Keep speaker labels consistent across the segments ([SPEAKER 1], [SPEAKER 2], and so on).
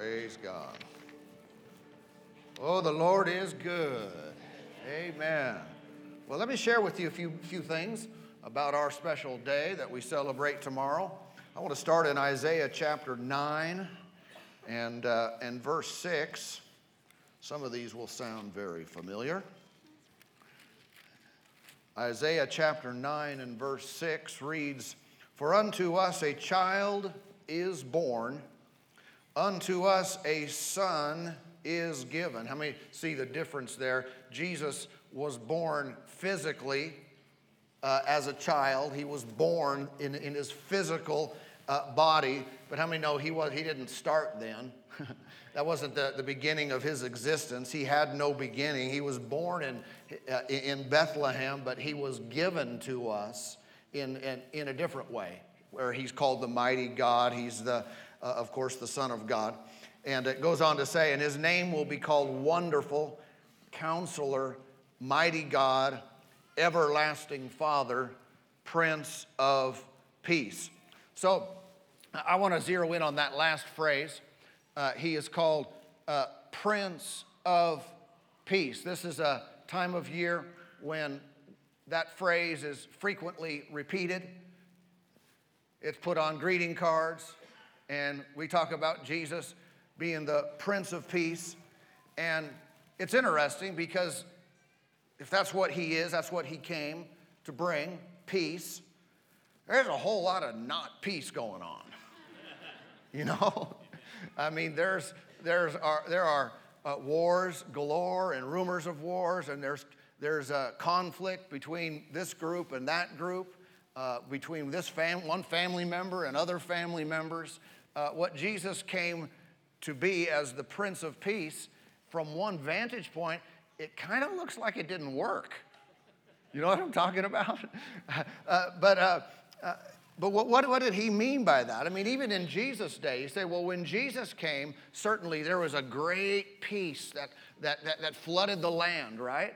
[SPEAKER 1] Praise God. Oh, the Lord is good. Amen. Well, let me share with you a few, few things about our special day that we celebrate tomorrow. I want to start in Isaiah chapter 9 and, uh, and verse 6. Some of these will sound very familiar. Isaiah chapter 9 and verse 6 reads, For unto us a child is born, unto us a son is given. How many see the difference there? Jesus was born physically uh, as a child. He was born in, in his physical uh, body, but how many know he, was, he didn't start then? that wasn't the, the beginning of his existence. He had no beginning. He was born in, uh, in Bethlehem, but he was given to us in, in, in a different way, where he's called the mighty God. He's, the, uh, of course, the Son of God. And it goes on to say, and his name will be called Wonderful, Counselor, Mighty God, Everlasting Father, Prince of Peace. So I want to zero in on that last phrase. Uh, he is called uh, Prince of Peace. This is a time of year when that phrase is frequently repeated. It's put on greeting cards, and we talk about Jesus being the Prince of Peace. And it's interesting because if that's what he is, that's what he came to bring peace. There's a whole lot of not peace going on. You know? I mean, there's, there's are, there are uh, wars galore and rumors of wars, and there's, there's a conflict between this group and that group, uh, between this fam- one family member and other family members. Uh, what Jesus came to be as the Prince of Peace, from one vantage point, it kind of looks like it didn't work. You know what I'm talking about? Uh, but uh, uh, but what, what, what, did he mean by that? I mean, even in Jesus' day, you say, well, when Jesus came, certainly there was a great peace that, that, that, that flooded the land, right?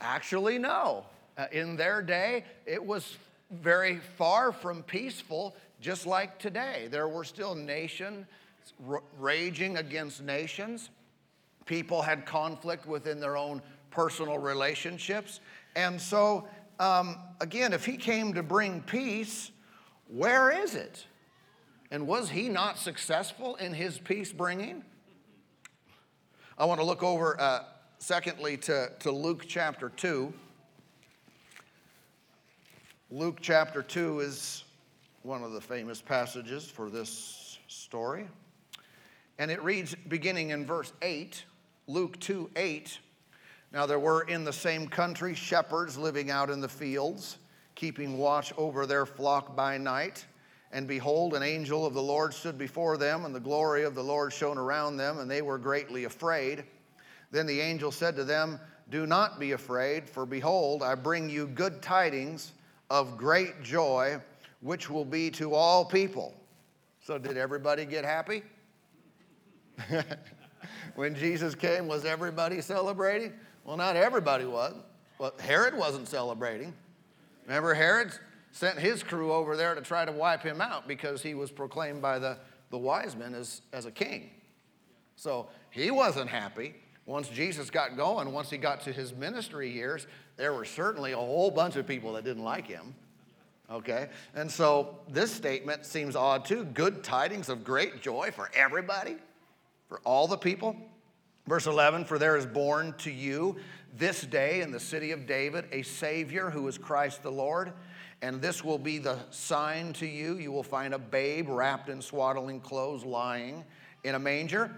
[SPEAKER 1] Actually, no. Uh, in their day, it was very far from peaceful, just like today. There were still nations raging against nations. People had conflict within their own personal relationships. And so, um, again, if he came to bring peace, where is it? And was he not successful in his peace bringing? I want to look over, uh, secondly, to, to Luke chapter 2. Luke chapter 2 is one of the famous passages for this story. And it reads, beginning in verse 8, Luke 2 8. Now there were in the same country shepherds living out in the fields, keeping watch over their flock by night. And behold, an angel of the Lord stood before them, and the glory of the Lord shone around them, and they were greatly afraid. Then the angel said to them, Do not be afraid, for behold, I bring you good tidings of great joy, which will be to all people. So, did everybody get happy? when Jesus came, was everybody celebrating? Well, not everybody was. Well, Herod wasn't celebrating. Remember, Herod sent his crew over there to try to wipe him out because he was proclaimed by the, the wise men as, as a king. So he wasn't happy. Once Jesus got going, once he got to his ministry years, there were certainly a whole bunch of people that didn't like him. Okay? And so this statement seems odd too. Good tidings of great joy for everybody for all the people. Verse 11 For there is born to you this day in the city of David a Savior who is Christ the Lord. And this will be the sign to you. You will find a babe wrapped in swaddling clothes lying in a manger.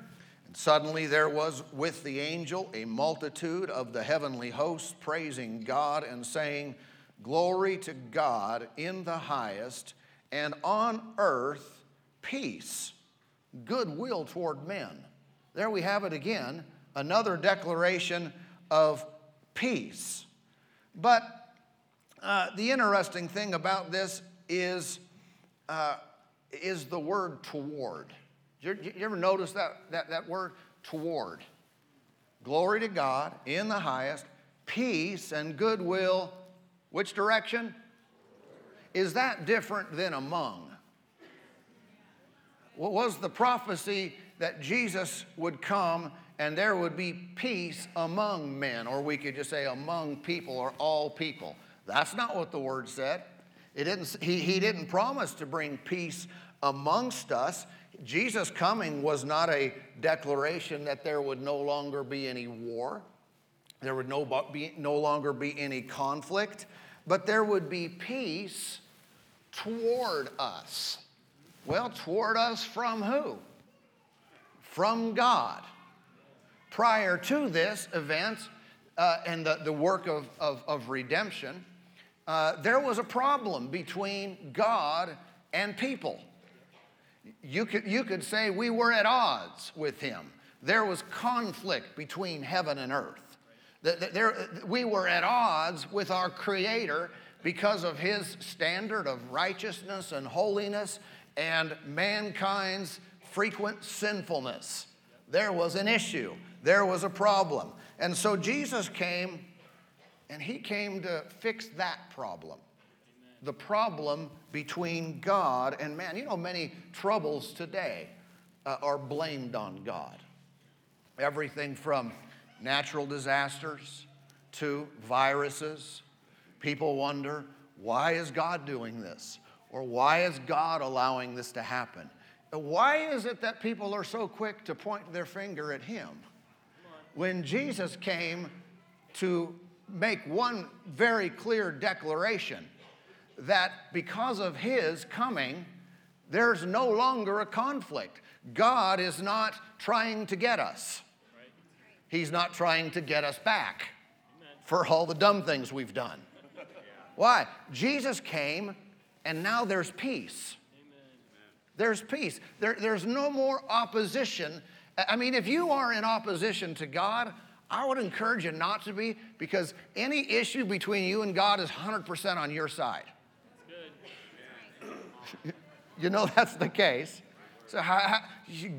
[SPEAKER 1] And suddenly there was with the angel a multitude of the heavenly hosts praising God and saying, Glory to God in the highest, and on earth peace goodwill toward men. There we have it again, another declaration of peace. But uh, the interesting thing about this is, uh, is the word toward. You, you ever notice that, that, that word toward? Glory to God in the highest, peace and goodwill. Which direction? Is that different than among? What was the prophecy that Jesus would come and there would be peace among men, or we could just say among people or all people. That's not what the word said. It didn't, he, he didn't promise to bring peace amongst us. Jesus' coming was not a declaration that there would no longer be any war, there would no, be, no longer be any conflict, but there would be peace toward us. Well, toward us from who? From God. Prior to this event uh, and the, the work of, of, of redemption, uh, there was a problem between God and people. You could, you could say we were at odds with him. There was conflict between heaven and earth. There, we were at odds with our Creator because of his standard of righteousness and holiness and mankind's frequent sinfulness. There was an issue, there was a problem. And so Jesus came and he came to fix that problem the problem between God and man. You know, many troubles today uh, are blamed on God. Everything from natural disasters to viruses. People wonder, why is God doing this? Or why is God allowing this to happen? Why is it that people are so quick to point their finger at Him? When Jesus came to make one very clear declaration that because of his coming, there's no longer a conflict. God is not trying to get us, He's not trying to get us back for all the dumb things we've done. Why? Jesus came and now there's peace. There's peace. There, there's no more opposition. I mean, if you are in opposition to God, I would encourage you not to be because any issue between you and God is 100% on your side. you know that's the case. So how, how,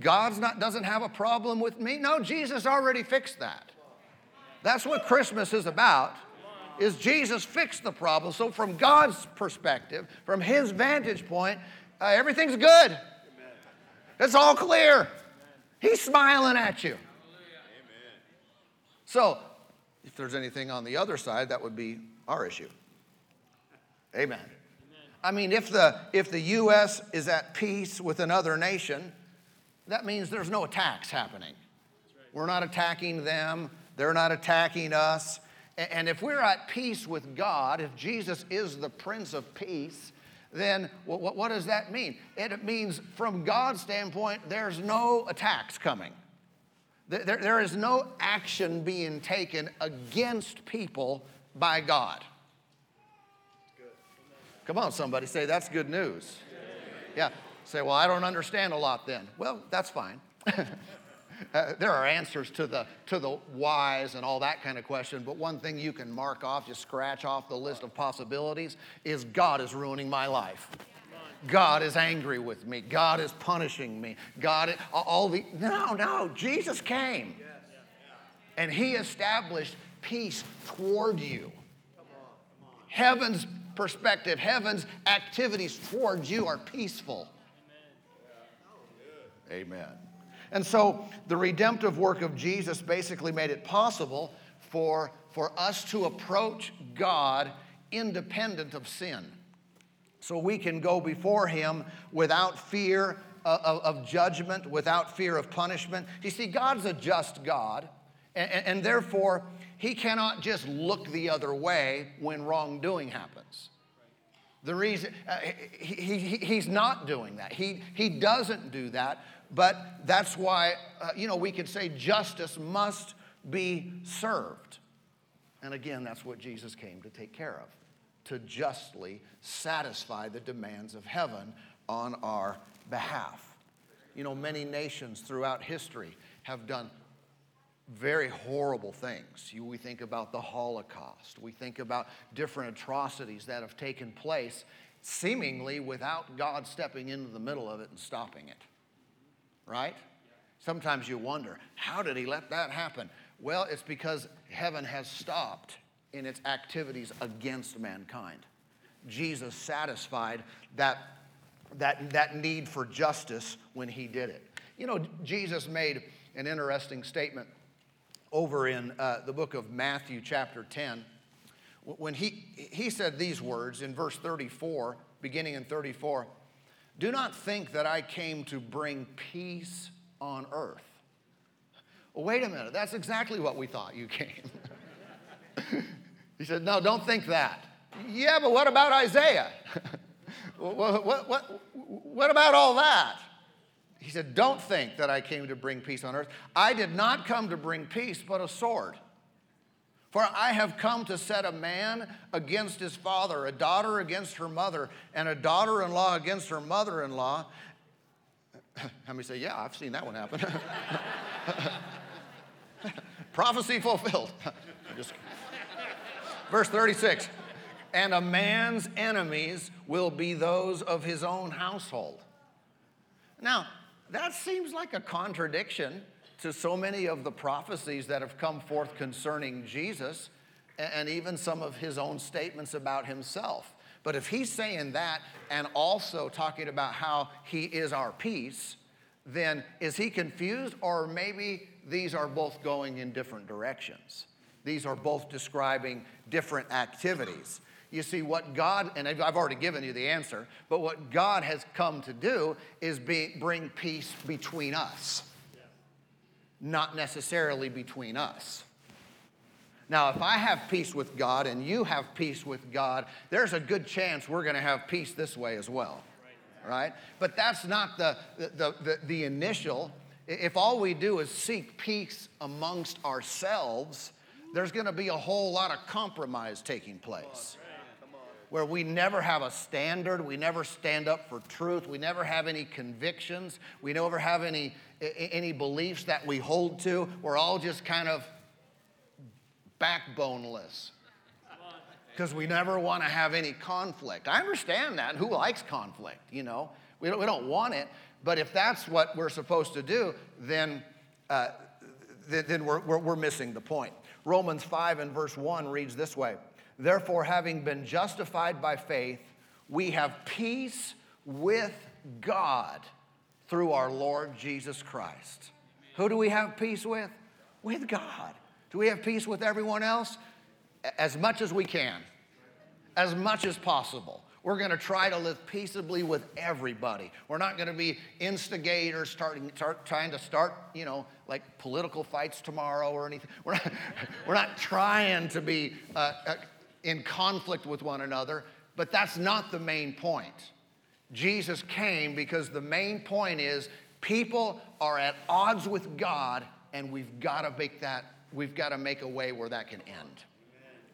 [SPEAKER 1] God's not doesn't have a problem with me? No, Jesus already fixed that. That's what Christmas is about. Is Jesus fixed the problem? So from God's perspective, from His vantage point, uh, everything's good. It's all clear. He's smiling at you. So, if there's anything on the other side, that would be our issue. Amen. I mean, if the, if the U.S. is at peace with another nation, that means there's no attacks happening. We're not attacking them, they're not attacking us. And if we're at peace with God, if Jesus is the Prince of Peace, then what, does that mean? It means from God's standpoint, there's no attacks coming. There is no action being taken against people by God. Come on, somebody say that's good news. Yeah. Say, well, I don't understand a lot then. Well, that's fine. uh, there are answers to the, to the whys and all that kind of question, but one thing you can mark off, just scratch off the list of possibilities, is God is ruining my life. God is angry with me. God is punishing me. God, all the, no, no, Jesus came. And he established peace toward you. Heaven's perspective, heaven's activities towards you are peaceful. Amen. And so the redemptive work of Jesus basically made it possible for, for us to approach God independent of sin. So we can go before Him without fear uh, of, of judgment, without fear of punishment. You see, God's a just God, and, and therefore, He cannot just look the other way when wrongdoing happens. The reason, uh, he, he, he's not doing that. He, he doesn't do that, but that's why, uh, you know, we could say justice must be served. And again, that's what Jesus came to take care of, to justly satisfy the demands of heaven on our behalf. You know, many nations throughout history have done very horrible things. we think about the Holocaust. We think about different atrocities that have taken place seemingly without God stepping into the middle of it and stopping it. Right? Sometimes you wonder, how did he let that happen? Well, it's because heaven has stopped in its activities against mankind. Jesus satisfied that, that, that need for justice when he did it. You know, Jesus made an interesting statement over in uh, the book of Matthew, chapter 10, when he, he said these words in verse 34, beginning in 34 Do not think that I came to bring peace on earth. Well, wait a minute, that's exactly what we thought you came. he said, No, don't think that. Yeah, but what about Isaiah? what, what, what, what about all that? He said, Don't think that I came to bring peace on earth. I did not come to bring peace, but a sword. For I have come to set a man against his father, a daughter against her mother, and a daughter in law against her mother in law. How many say, Yeah, I've seen that one happen? Prophecy fulfilled. Just... Verse 36 And a man's enemies will be those of his own household. Now, that seems like a contradiction to so many of the prophecies that have come forth concerning Jesus and even some of his own statements about himself. But if he's saying that and also talking about how he is our peace, then is he confused or maybe these are both going in different directions? These are both describing different activities. You see, what God, and I've already given you the answer, but what God has come to do is be, bring peace between us, not necessarily between us. Now, if I have peace with God and you have peace with God, there's a good chance we're going to have peace this way as well. Right? But that's not the, the, the, the initial. If all we do is seek peace amongst ourselves, there's going to be a whole lot of compromise taking place where we never have a standard, we never stand up for truth, we never have any convictions, we never have any, any beliefs that we hold to. We're all just kind of backboneless because we never want to have any conflict. I understand that. Who likes conflict? You know, we don't, we don't want it. But if that's what we're supposed to do, then, uh, then we're, we're, we're missing the point. Romans 5 and verse 1 reads this way Therefore, having been justified by faith, we have peace with God through our Lord Jesus Christ. Who do we have peace with? With God. Do we have peace with everyone else? As much as we can, as much as possible. We're going to try to live peaceably with everybody. We're not going to be instigators starting, start, trying to start, you know, like political fights tomorrow or anything. We're not, we're not trying to be uh, uh in conflict with one another, but that's not the main point. Jesus came because the main point is people are at odds with God, and we've got to make that, we've got to make a way where that can end.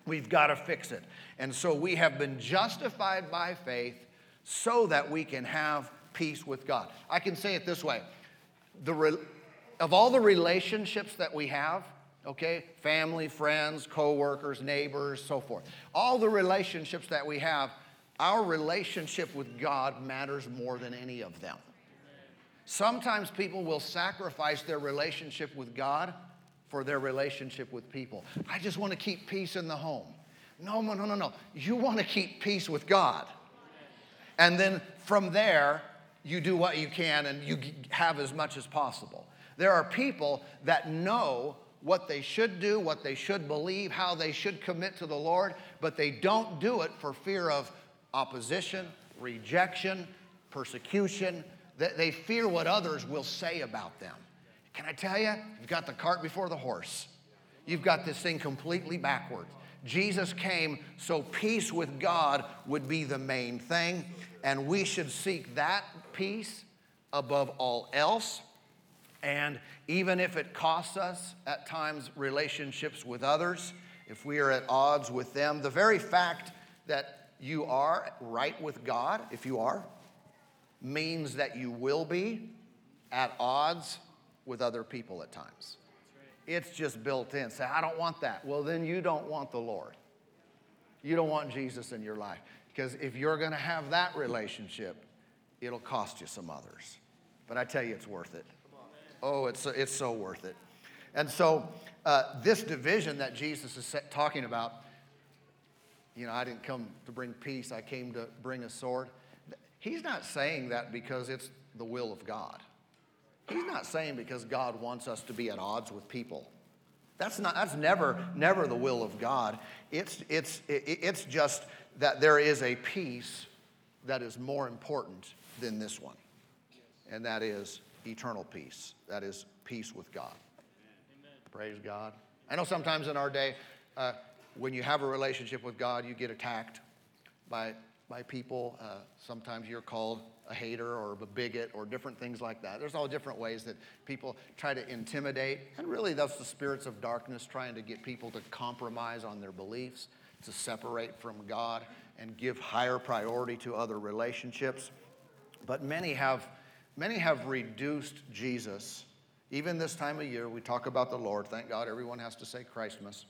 [SPEAKER 1] We've got to fix it. And so we have been justified by faith so that we can have peace with God. I can say it this way the re- of all the relationships that we have, okay? Family, friends, co-workers, neighbors, so forth. All the relationships that we have, our relationship with God matters more than any of them. Sometimes people will sacrifice their relationship with God for their relationship with people. I just want to keep peace in the home. No, no, no, no, no. You want to keep peace with God. And then from there, you do what you can and you have as much as possible. There are people that know what they should do, what they should believe, how they should commit to the Lord, but they don't do it for fear of opposition, rejection, persecution. They fear what others will say about them. Can I tell you? You've got the cart before the horse. You've got this thing completely backwards. Jesus came so peace with God would be the main thing, and we should seek that peace above all else. And even if it costs us at times relationships with others, if we are at odds with them, the very fact that you are right with God, if you are, means that you will be at odds with other people at times. It's just built in. Say, I don't want that. Well, then you don't want the Lord. You don't want Jesus in your life. Because if you're going to have that relationship, it'll cost you some others. But I tell you, it's worth it. Oh, it's, it's so worth it. And so, uh, this division that Jesus is talking about, you know, I didn't come to bring peace, I came to bring a sword. He's not saying that because it's the will of God. He's not saying because God wants us to be at odds with people. That's, not, that's never, never the will of God. It's, it's, it's just that there is a peace that is more important than this one, and that is eternal peace. That is peace with God. Amen. Praise God. I know sometimes in our day, uh, when you have a relationship with God, you get attacked by, by people. Uh, sometimes you're called a hater or a bigot or different things like that. There's all different ways that people try to intimidate. And really, that's the spirits of darkness trying to get people to compromise on their beliefs, to separate from God, and give higher priority to other relationships. But many have, many have reduced Jesus. Even this time of year, we talk about the Lord. Thank God everyone has to say Christmas.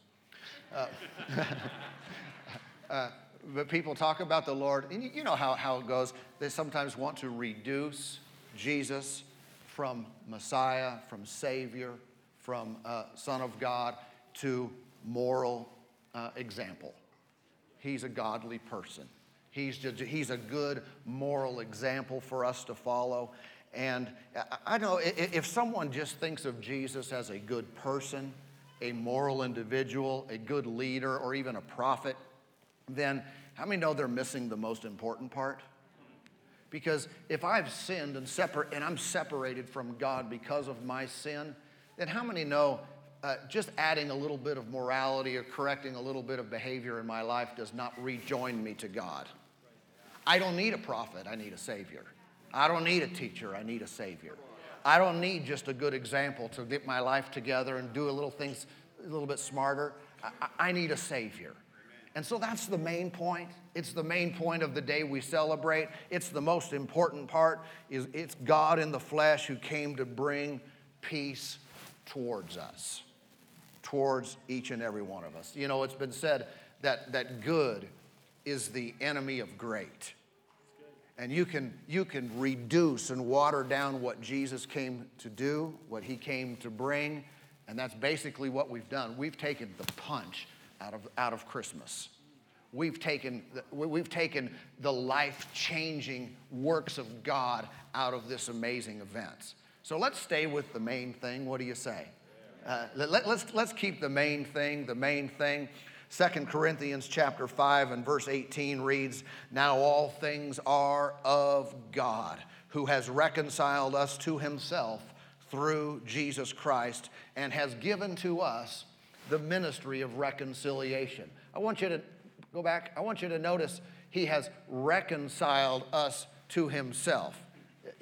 [SPEAKER 1] Uh, uh, but people talk about the Lord, and you know how, how it goes. They sometimes want to reduce Jesus from Messiah, from Savior, from uh, Son of God to moral uh, example. He's a godly person. He's, just, he's a good moral example for us to follow. And I know if someone just thinks of Jesus as a good person, a moral individual, a good leader, or even a prophet, then how many know they're missing the most important part? Because if I've sinned and, separ- and I'm separated from God because of my sin, then how many know uh, just adding a little bit of morality or correcting a little bit of behavior in my life does not rejoin me to God? I don't need a prophet, I need a Savior. I don't need a teacher, I need a Savior. I don't need just a good example to get my life together and do a little things a little bit smarter. I, I need a Savior. And so that's the main point. It's the main point of the day we celebrate. It's the most important part is it's God in the flesh who came to bring peace towards us, towards each and every one of us. You know, it's been said that, that good is the enemy of great. And you can, you can reduce and water down what Jesus came to do, what he came to bring, and that's basically what we've done. We've taken the punch out of, out of Christmas. We've taken, we've taken the life changing works of God out of this amazing event. So let's stay with the main thing. What do you say? Uh, let, let's, let's keep the main thing the main thing. 2 Corinthians chapter 5 and verse 18 reads, Now all things are of God, who has reconciled us to himself through Jesus Christ and has given to us the ministry of reconciliation. I want you to go back. I want you to notice he has reconciled us to himself.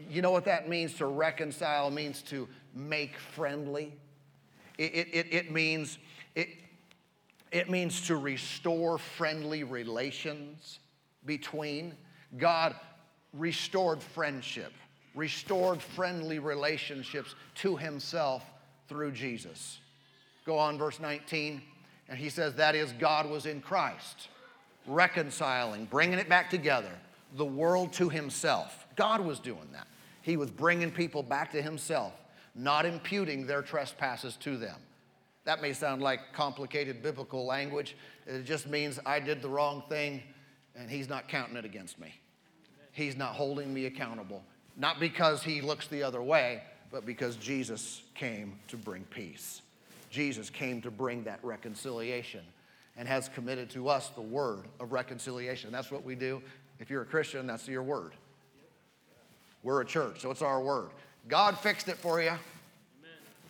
[SPEAKER 1] You know what that means to reconcile means to make friendly. It, it, it, means it, it means to restore friendly relations between. God restored friendship, restored friendly relationships to himself through Jesus. Go on, verse 19. And he says, That is, God was in Christ, reconciling, bringing it back together, the world to himself. God was doing that. He was bringing people back to himself, not imputing their trespasses to them. That may sound like complicated biblical language. It just means I did the wrong thing and he's not counting it against me. He's not holding me accountable. Not because he looks the other way, but because Jesus came to bring peace. Jesus came to bring that reconciliation and has committed to us the word of reconciliation. That's what we do. If you're a Christian, that's your word. We're a church, so it's our word. God fixed it for you.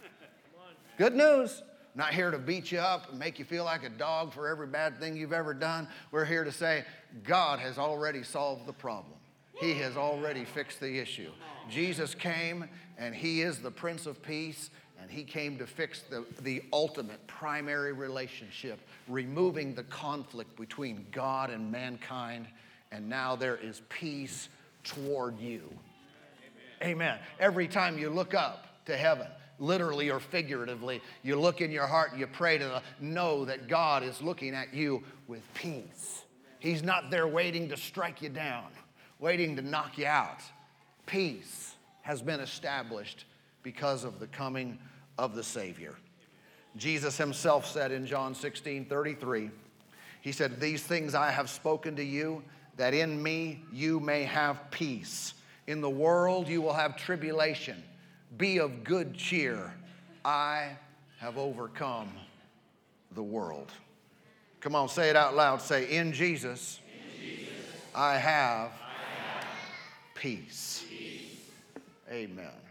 [SPEAKER 1] Good news. Not here to beat you up and make you feel like a dog for every bad thing you've ever done. We're here to say God has already solved the problem. He has already fixed the issue. Jesus came and He is the Prince of Peace and he came to fix the, the ultimate primary relationship, removing the conflict between God and mankind. And now there is peace toward you. Amen. Amen. Every time you look up to heaven, literally or figuratively, you look in your heart and you pray to know that God is looking at you with peace. He's not there waiting to strike you down, waiting to knock you out. Peace has been established because of the coming of the Savior. Jesus himself said in John 16 33, He said, These things I have spoken to you, that in me you may have peace. In the world you will have tribulation. Be of good cheer. I have overcome the world. Come on, say it out loud. Say, In Jesus, In Jesus I, have I have peace. peace. Amen.